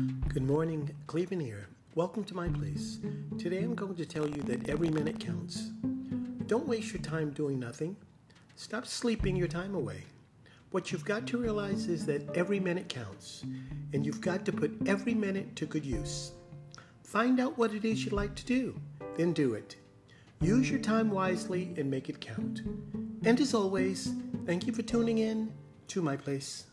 Good morning, Cleveland here. Welcome to my place. Today I'm going to tell you that every minute counts. Don't waste your time doing nothing. Stop sleeping your time away. What you've got to realize is that every minute counts, and you've got to put every minute to good use. Find out what it is you'd like to do, then do it. Use your time wisely and make it count. And as always, thank you for tuning in to my place.